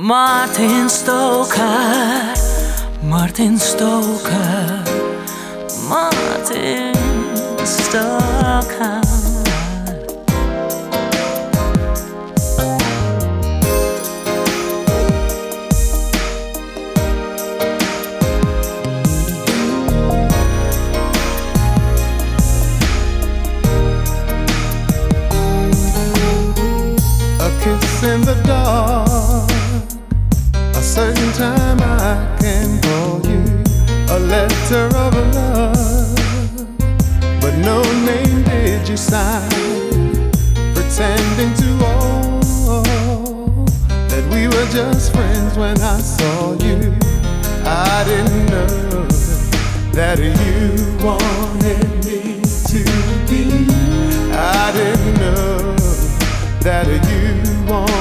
Martin Stoker, Martin Stoker, Martin Stoker. A kiss in the dark. Certain time I can call you a letter of love. But no name did you sign, pretending to own that we were just friends when I saw you. I didn't know that you wanted me to be. I didn't know that you wanted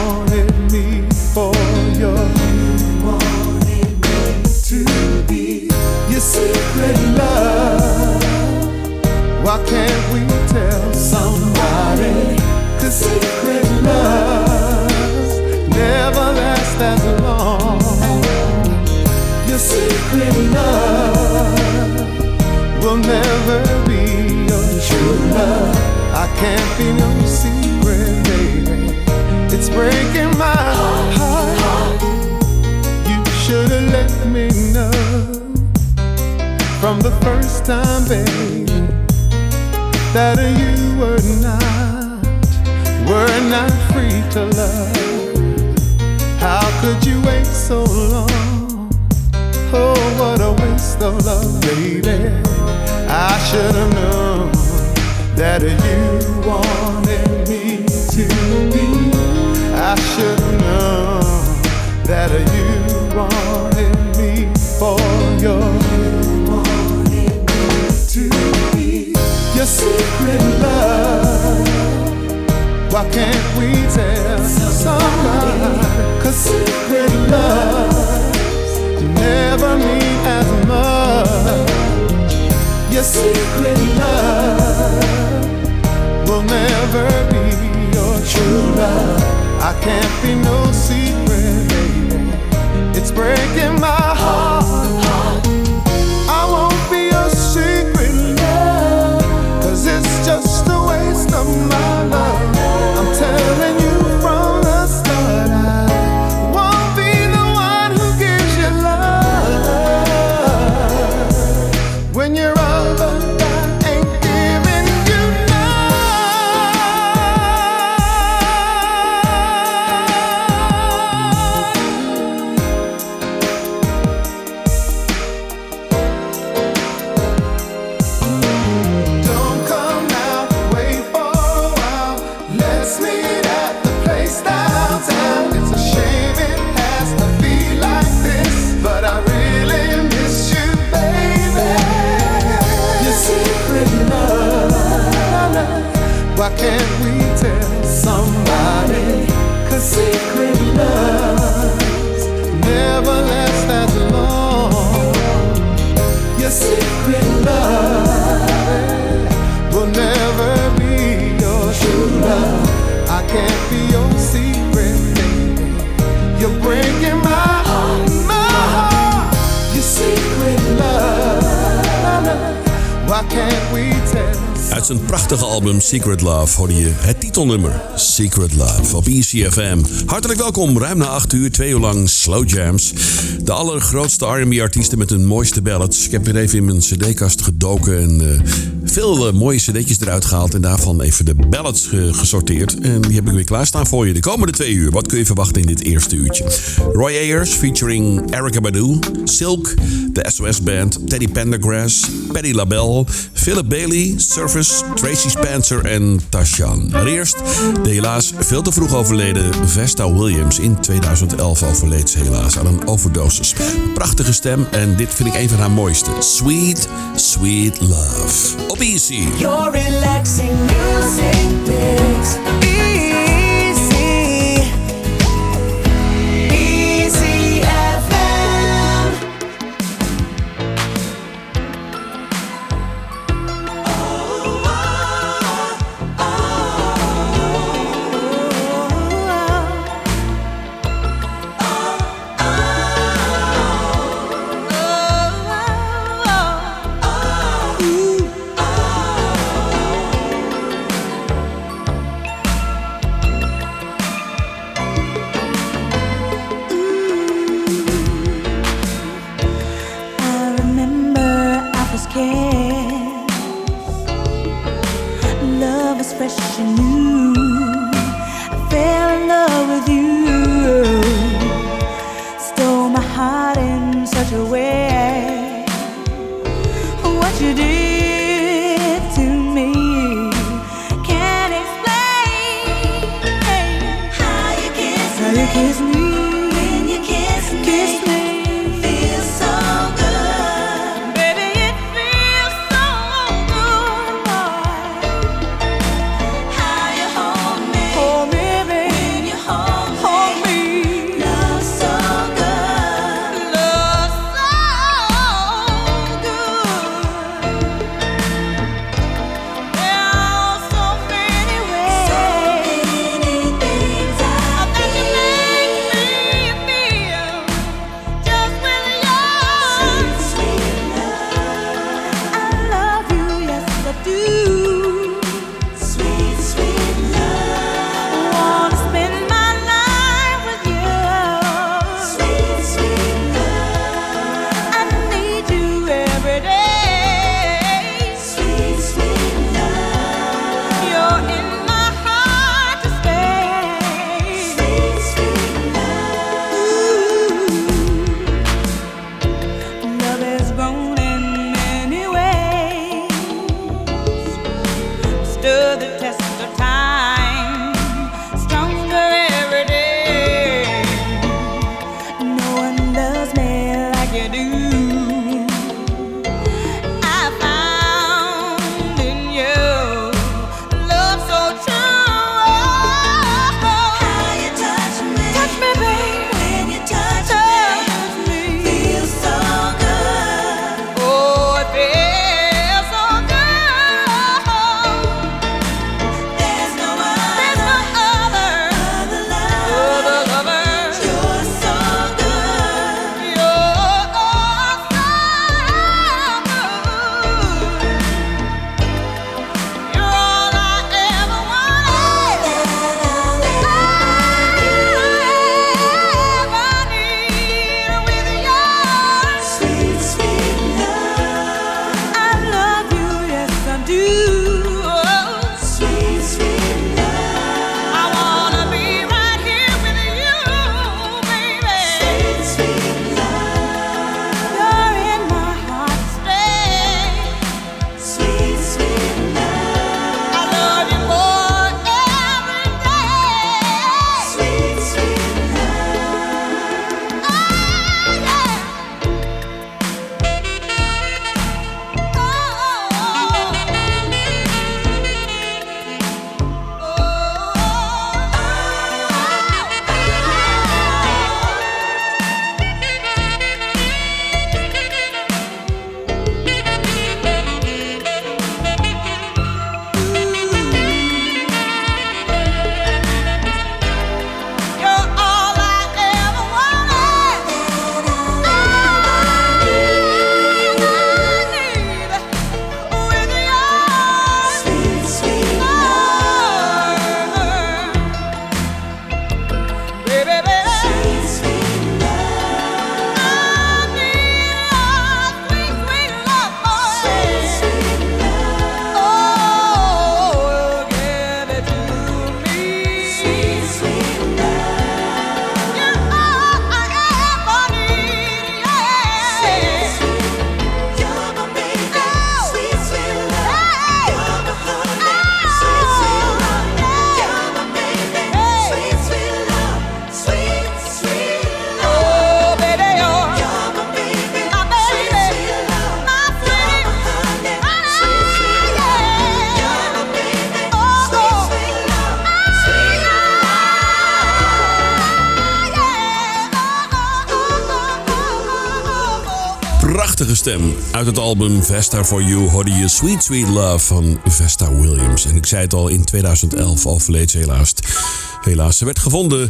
can't we tell somebody? Cause secret loves never last as long. Your secret love will never be your true love. I can't be no secret, baby. It's breaking my heart. You should have let me know from the first time, baby, that you were not, were not free to love. How could you wait so long? Oh, what a waste of love, baby. I should have known that you wanted me to be. I should have known that you wanted me for your your secret love. Why can't we tell somebody? Cause secret love never mean as much. Your secret love will never be your true love. I can't be no secret, baby. It's breaking my heart. Zijn prachtige album Secret Love hoorde je het titelnummer Secret Love op ECFM. Hartelijk welkom, ruim na 8 uur, twee uur lang Slow Jams. De allergrootste R&B-artiesten met hun mooiste ballads. Ik heb weer even in mijn cd-kast gedoken en eh, veel eh, mooie cd'tjes eruit gehaald. En daarvan even de ballads ge- gesorteerd. En die heb ik weer klaarstaan voor je de komende twee uur. Wat kun je verwachten in dit eerste uurtje? Roy Ayers featuring Erica Badu, Silk, de SOS Band, Teddy Pendergrass, Patti LaBelle, Philip Bailey, Surface, Tracy Spencer en Tashan. Maar eerst de helaas veel te vroeg overleden Vesta Williams. In 2011 overleed ze helaas aan een overdosis. Prachtige stem en dit vind ik een van haar mooiste. Sweet, Sweet Love. Easy. Your relaxing music mix. Uit het album Vesta For You hoorde je Sweet Sweet Love van Vesta Williams. En ik zei het al, in 2011 overleed ze helaas. Helaas, ze werd gevonden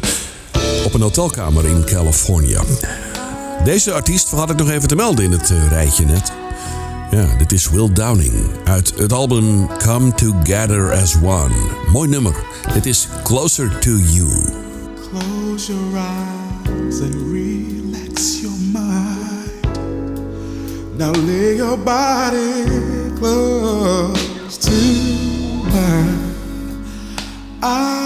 op een hotelkamer in California. Deze artiest had ik nog even te melden in het eh, rijtje net. Ja, dit is Will Downing uit het album Come Together As One. Mooi nummer. Dit is Closer To You. Close your eyes Now lay your body close to mine. I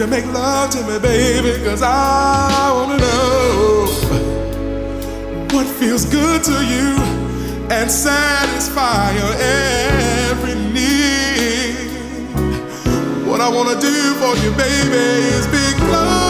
to make love to me, baby, cause I wanna know what feels good to you and satisfy your every need. What I wanna do for you, baby, is be closer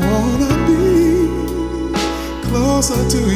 wanna be closer to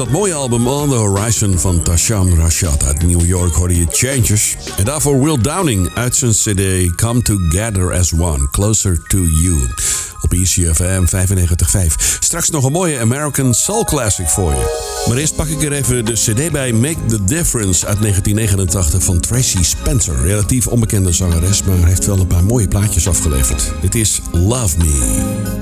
dat mooie album On the Horizon van Tasham Rashad uit New York hoorde je Changes. En daarvoor Will Downing uit zijn cd Come Together as One, Closer to You. Op ECFM 95.5. Straks nog een mooie American Soul Classic voor je. Maar eerst pak ik er even de cd bij Make the Difference uit 1989 van Tracy Spencer. Relatief onbekende zangeres, maar heeft wel een paar mooie plaatjes afgeleverd. Dit is Love Me.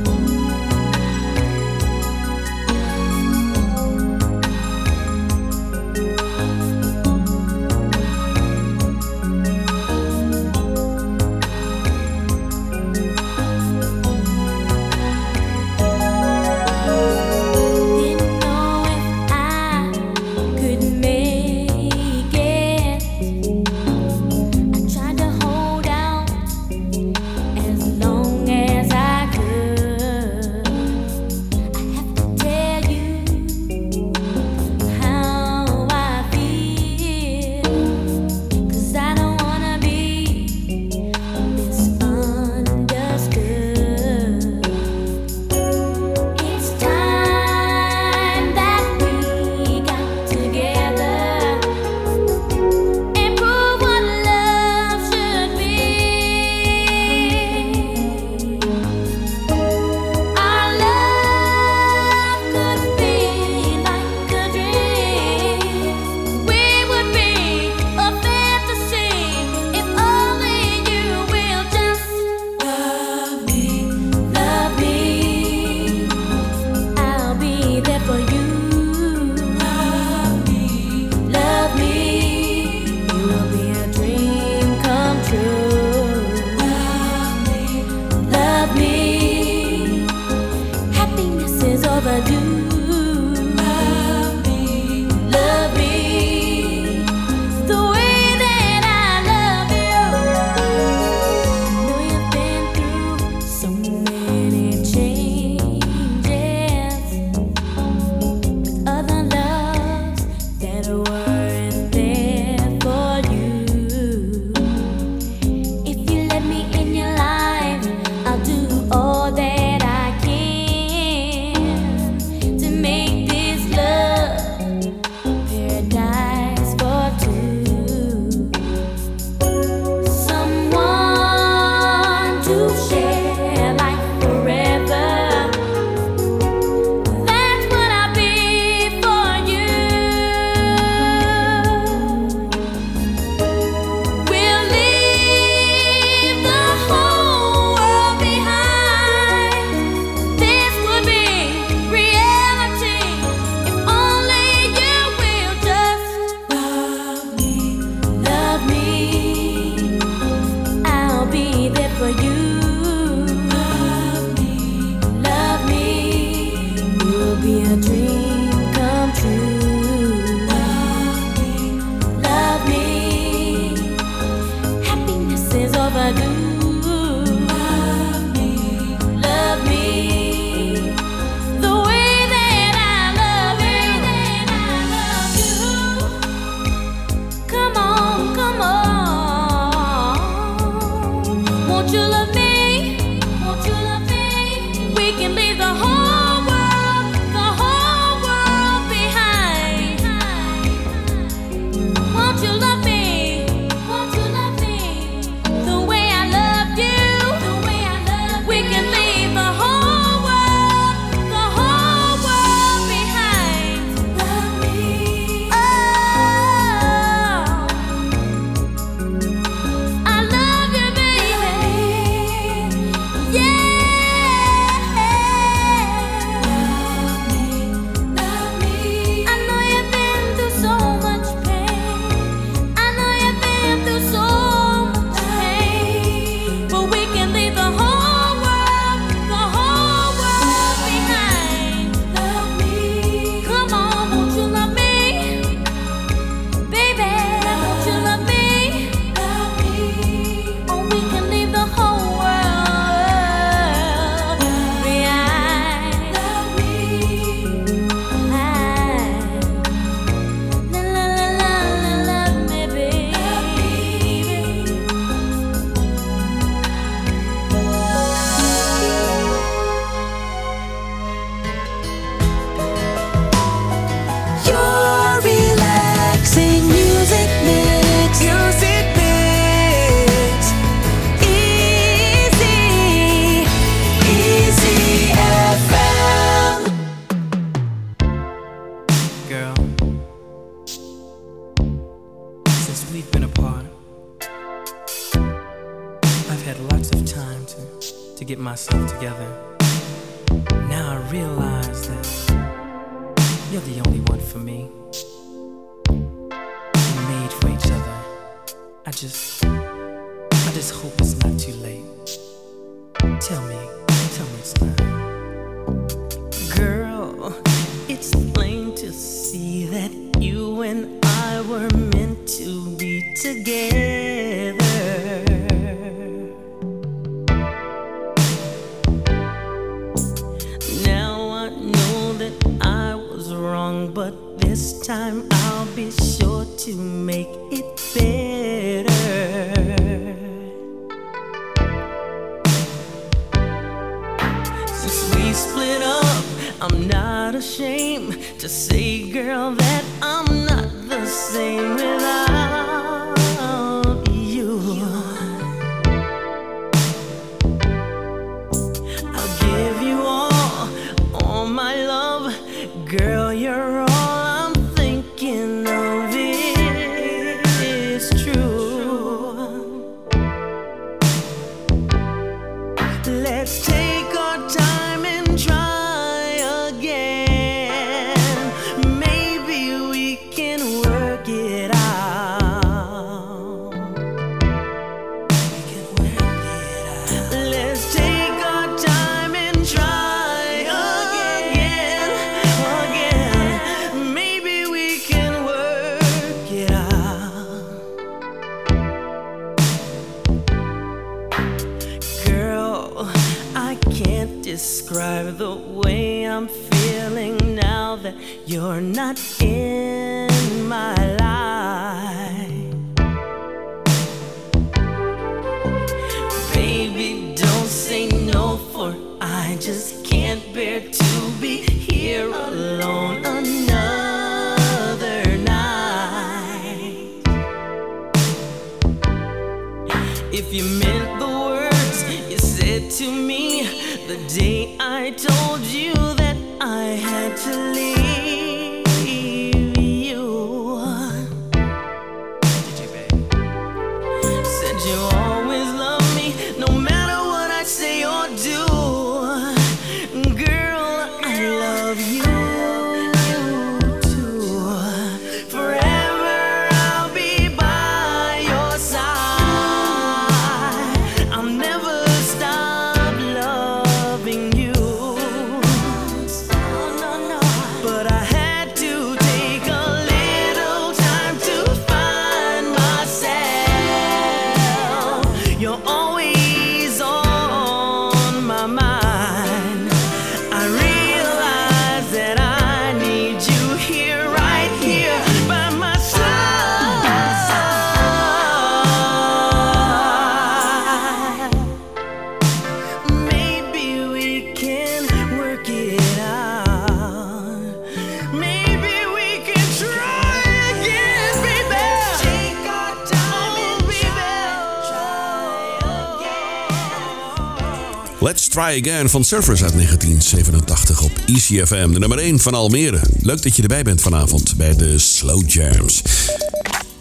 Try Again van Surfers uit 1987 op ECFM. De nummer 1 van Almere. Leuk dat je erbij bent vanavond bij de Slow Jams.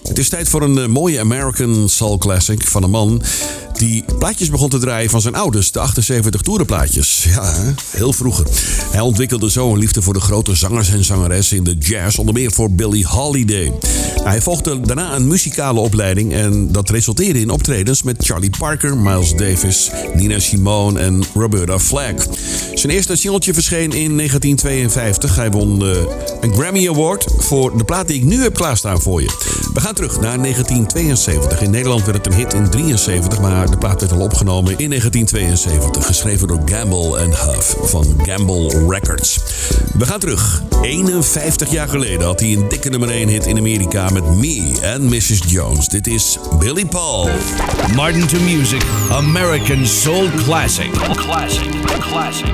Het is tijd voor een eh, mooie American Soul Classic van een man die plaatjes begon te draaien van zijn ouders, de 78 toerenplaatjes. Ja, heel vroeger. Hij ontwikkelde zo een liefde voor de grote zangers en zangeressen in de jazz, onder meer voor Billie Holiday. Hij volgde daarna een muzikale opleiding en dat resulteerde in optredens met Charlie Parker, Miles Davis, Nina Simone en Roberta Flack. Zijn eerste singeltje verscheen in 1952. Hij won eh, een Grammy Award voor de plaat die ik nu heb klaarstaan voor je. We gaan terug naar 1972. In Nederland werd het een hit in 73, maar de plaat werd al opgenomen in 1972. Geschreven door Gamble en Huff van Gamble Records. We gaan terug. 51 jaar geleden had hij een dikke nummer 1 hit in Amerika met Me and Mrs. Jones. Dit is Billy Paul. Martin to Music American Soul Classic. Classic. Classic.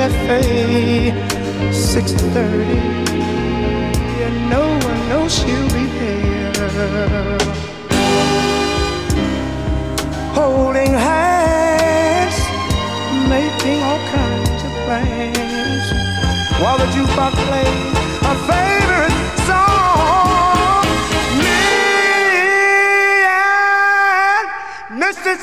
Cafe, 6:30, and no one knows she'll be there. Holding hands, making all kinds of plans, while the jukebox plays a favorite song. Me and Mrs.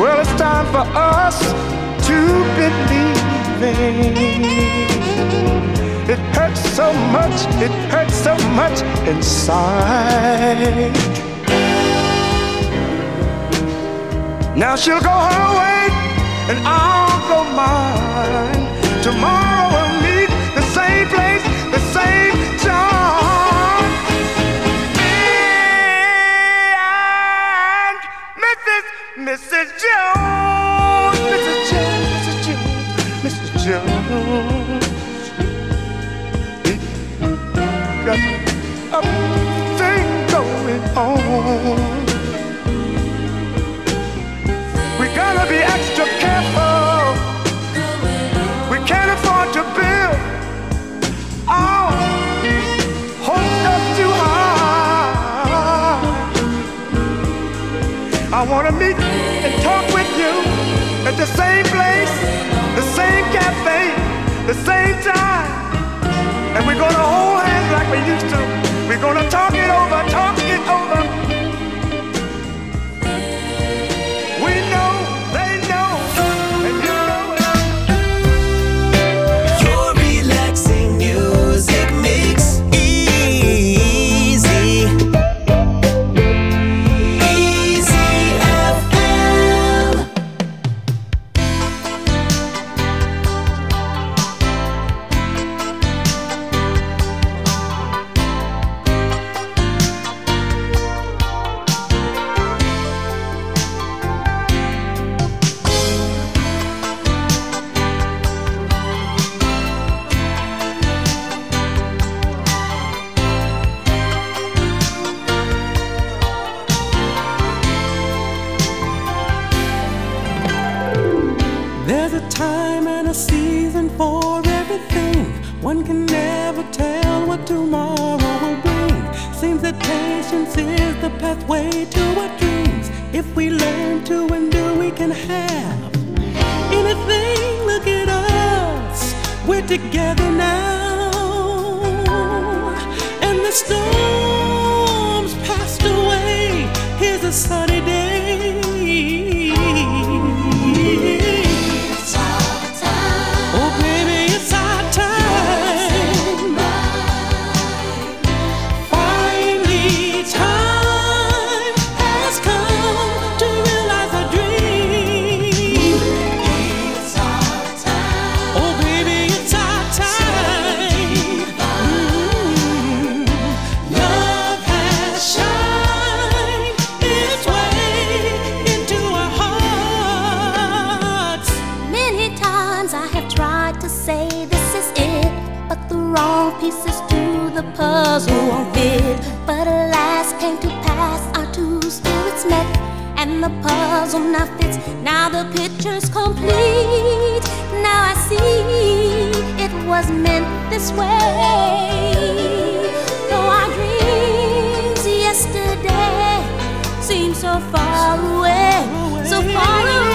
Well, it's time for us to believe. It hurts so much, it hurts so much inside. Now she'll go her way, and I'll go mine. Tomorrow we'll meet the same place, the same Mrs. Jones, came to pass, our two spirits met, and the puzzle now fits. Now the picture's complete. Now I see it was meant this way. Though our dreams yesterday seem so far away, so far away.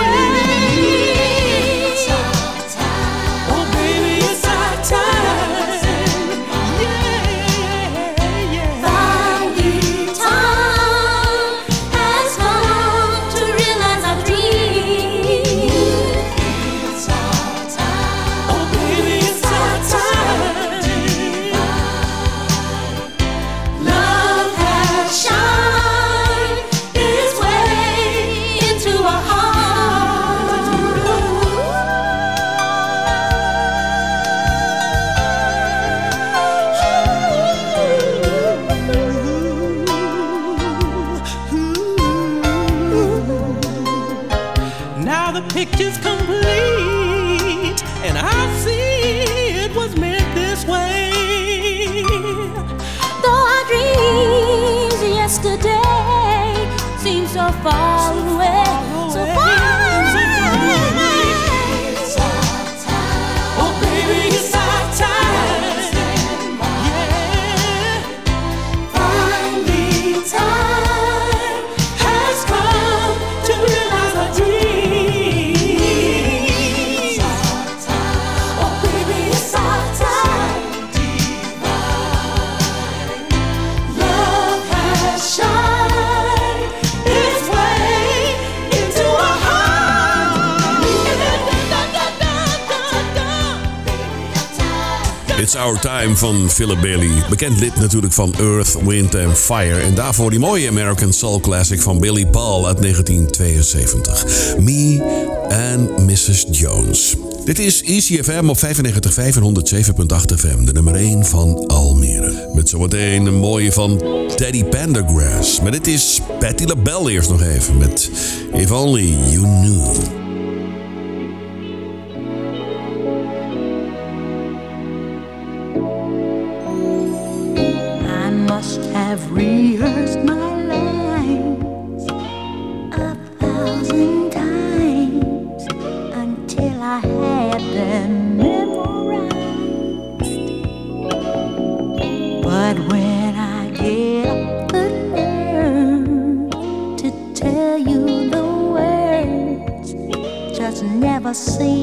It's Our Time van Philip Bailey. Bekend lid natuurlijk van Earth, Wind and Fire. En daarvoor die mooie American Soul Classic van Billy Paul uit 1972. Me and Mrs. Jones. Dit is ECFM op 95.5 en 107.8 FM. De nummer 1 van Almere. Met zometeen een mooie van Teddy Pendergrass. Maar dit is Patti LaBelle eerst nog even. Met If Only You Knew. Just never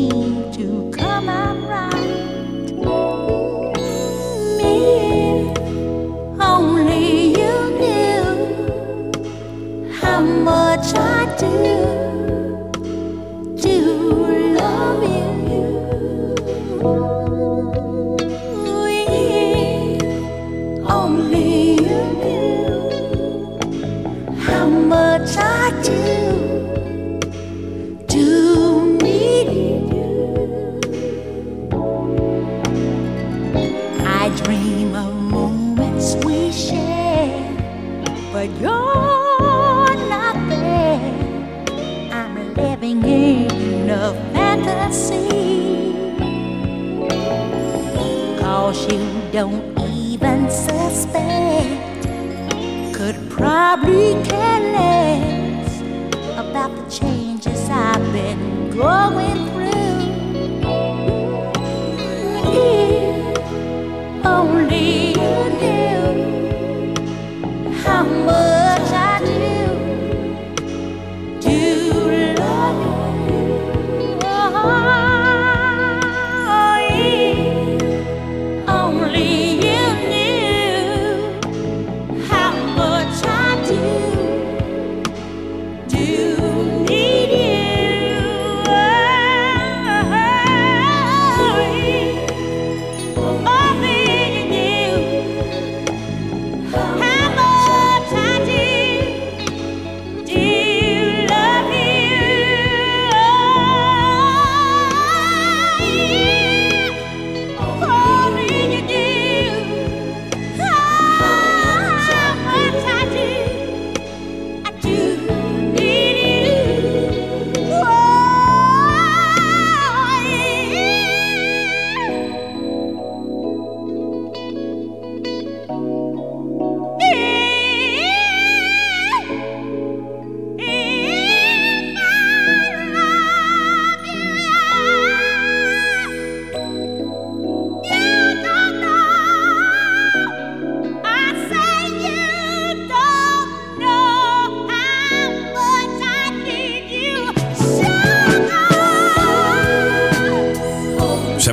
you're not there. I'm living in a fantasy. Cause you don't even suspect, could probably care less about the changes I've been going through.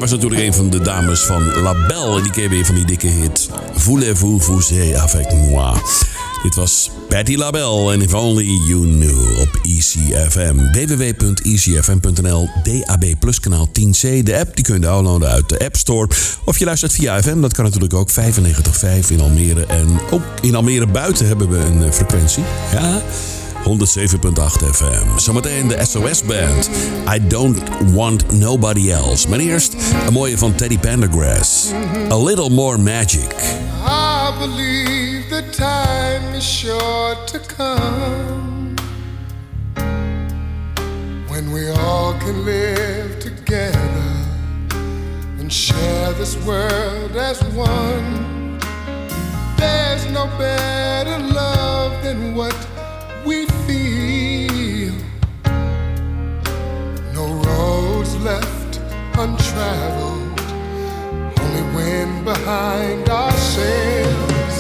Was natuurlijk een van de dames van La Belle. Die je weer van die dikke hit. Voulez-vous vous avec moi? Dit was Patti LaBelle en If Only You Knew op ECFM. www.ecfm.nl DAB Plus kanaal 10C. De app die kun je downloaden uit de App Store. Of je luistert via FM, dat kan natuurlijk ook 95.5 in Almere. En ook in Almere buiten hebben we een eh, frequentie. Ja, 107.8 FM. Zometeen de SOS Band. I don't want nobody else. Maar eerst een mooie van Teddy Pendergrass. A little more magic. I believe the time is sure to come when we all can live together and share this world as one. There's no better love than what feel no roads left untraveled, only wind behind our sails.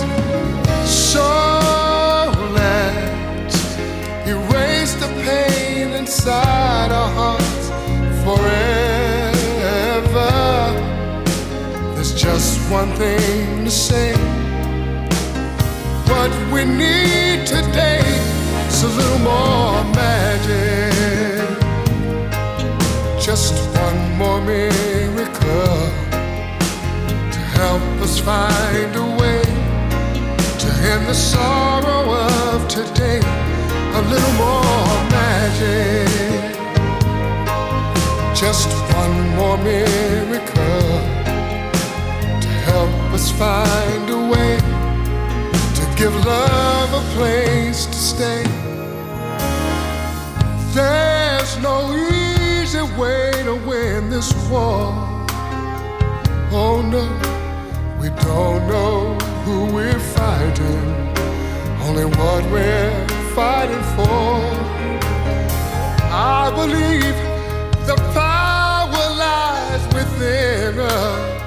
So let's erase the pain inside our hearts forever. There's just one thing to say. What we need today a little more magic. Just one more miracle to help us find a way to end the sorrow of today. A little more magic. Just one more miracle to help us find a way to give love a place to stay. There's no easy way to win this war. Oh no, we don't know who we're fighting, only what we're fighting for. I believe the power lies within us.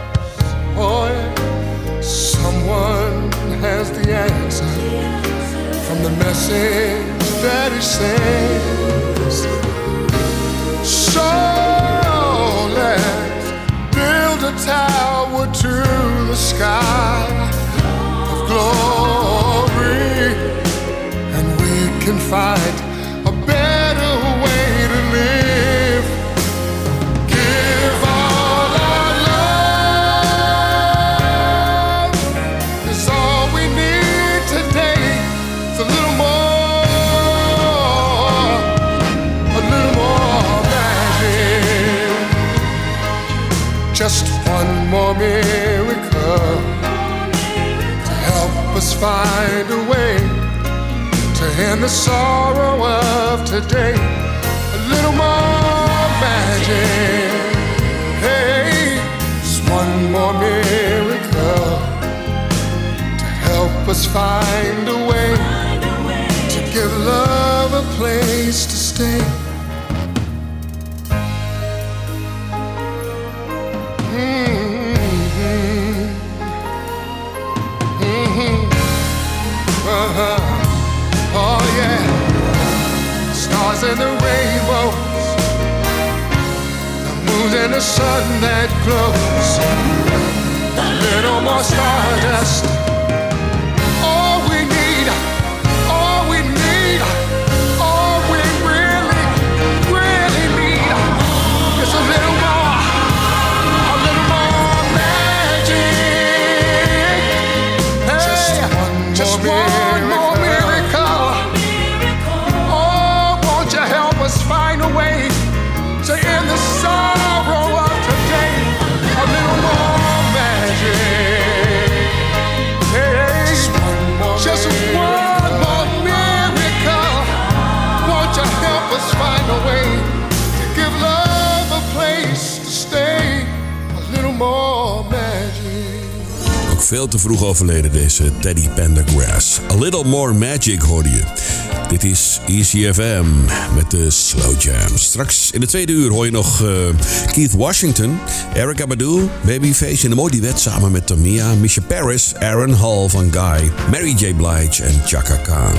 Oh, yeah. someone has the answer from the message that he sends. So let's build a tower to the sky of glory, and we can fight find a way to end the sorrow of today. A little more magic. Hey, just one more miracle to help us find a way to give love a place to stay. Stars and the rainbows, the moon and the sun that glows, a little more stardust. Veel te vroeg overleden deze Teddy Pendergrass. A Little More Magic hoorde je. Dit is ECFM met de Slow Jam. Straks in de tweede uur hoor je nog eh, Keith Washington, Erica Badu, Babyface in een mooi duet samen met Tamia, Misha Paris, Aaron Hall van Guy, Mary J. Blige en Chaka Khan.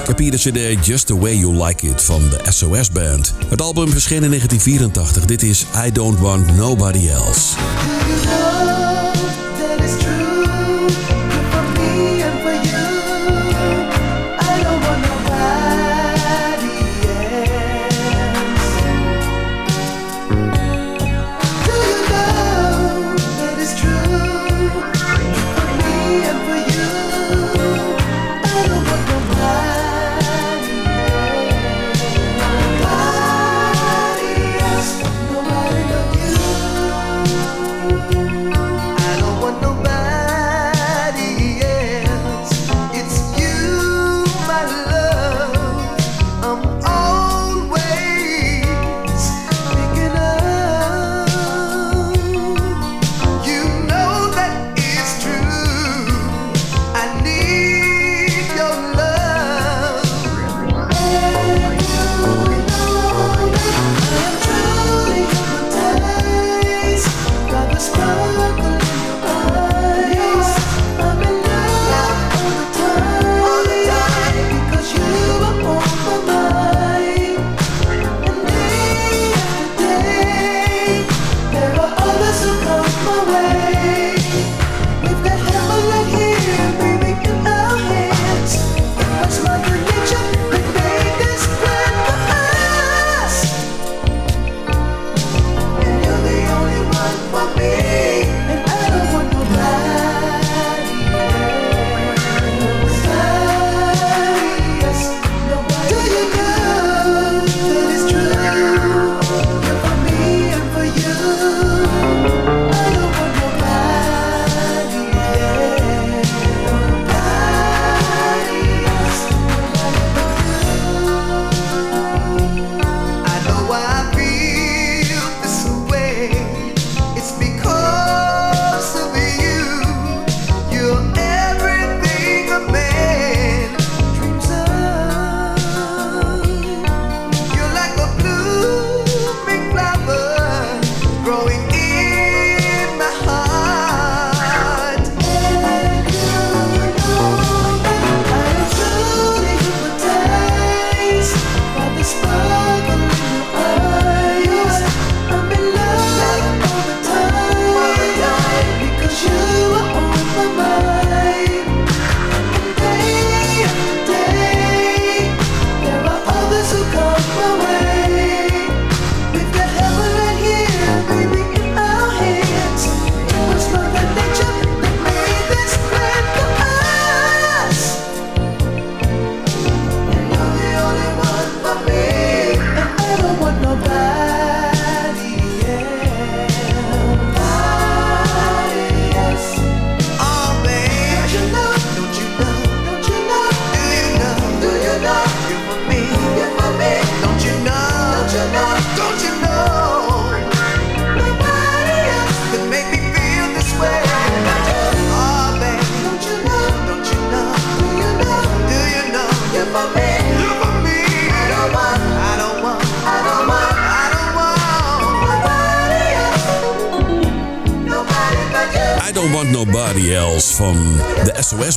Ik heb hier de cd Just The Way You Like It van de SOS Band. Het album verscheen in 1984. Dit is I Don't Want Nobody Else.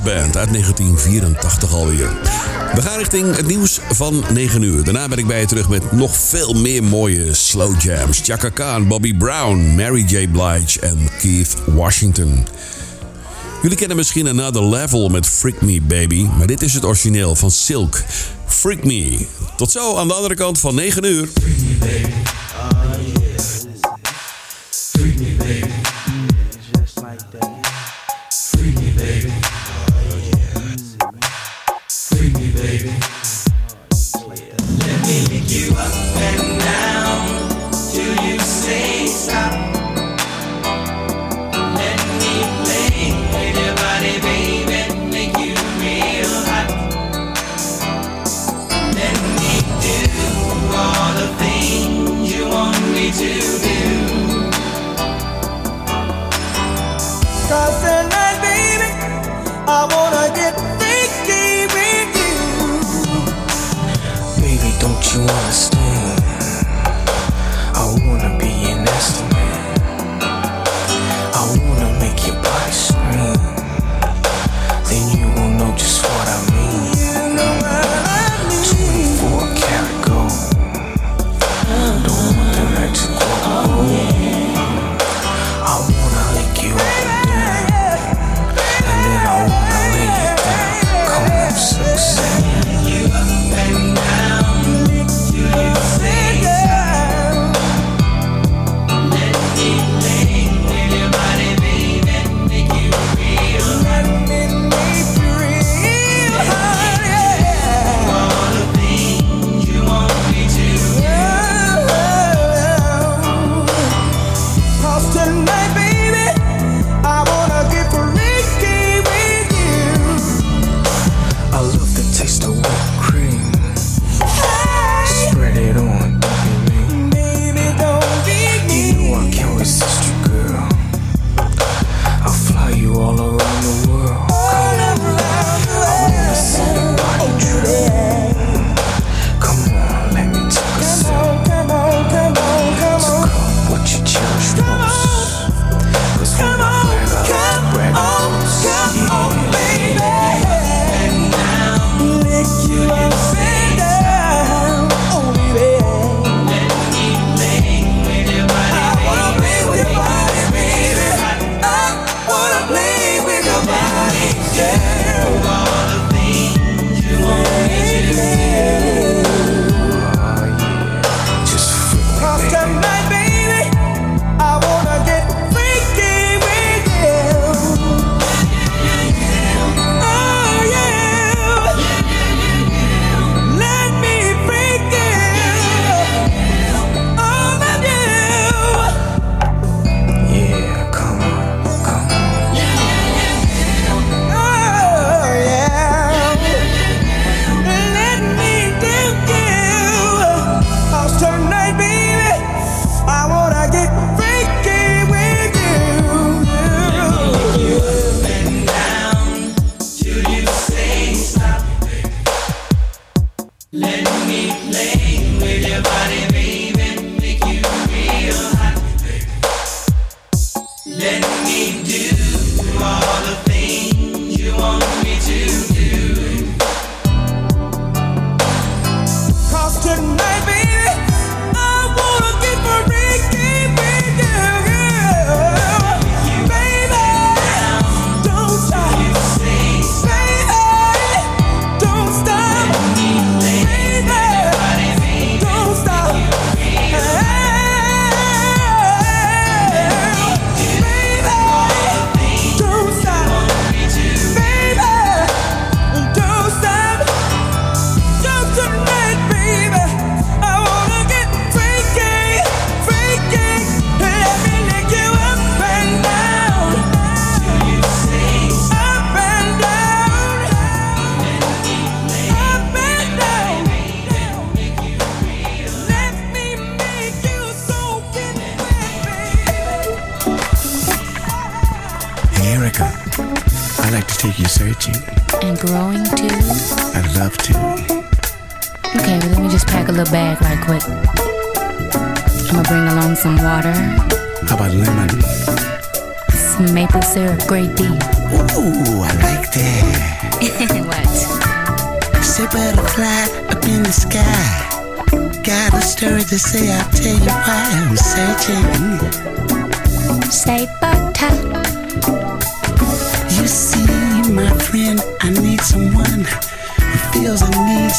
Uit 1984 alweer. We gaan richting het nieuws van 9 uur. Daarna ben ik bij je terug met nog veel meer mooie slow jams. Chaka Khan, Bobby Brown, Mary J. Blige en Keith Washington. Jullie kennen misschien Another Level met Freak Me Baby, maar dit is het origineel van Silk. Freak Me. Tot zo aan de andere kant van 9 uur. to understand.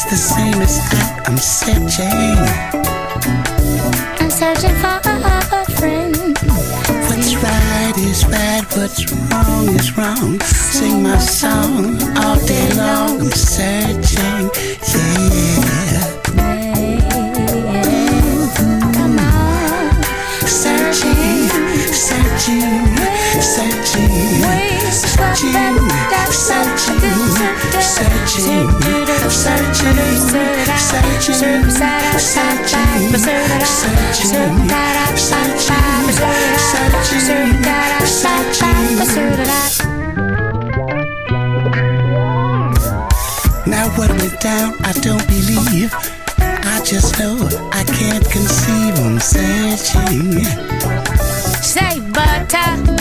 Needs the same as I. I'm searching. I'm searching for a friend. What's right is right, what's wrong is wrong. Sing my song all day long. I'm searching, yeah. Searching, searching, searching, searching, searching, Now what went down, I don't believe. I just know I can't conceive. I'm searching. Say butter,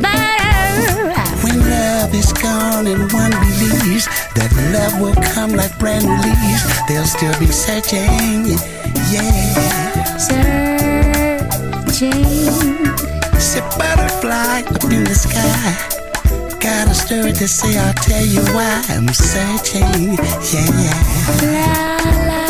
butter. Is gone and one believes that love will come like brand new leaves, they'll still be searching. Yeah. Searching. Say butterfly up in the sky. Got a story to say, I'll tell you why I'm searching. Yeah, yeah. La la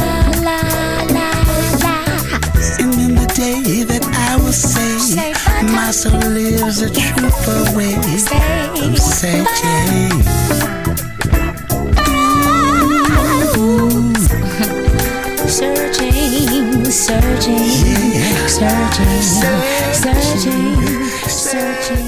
so lives the truth away. I'm searching. Searching, searching, yeah. searching, searching, searching. searching.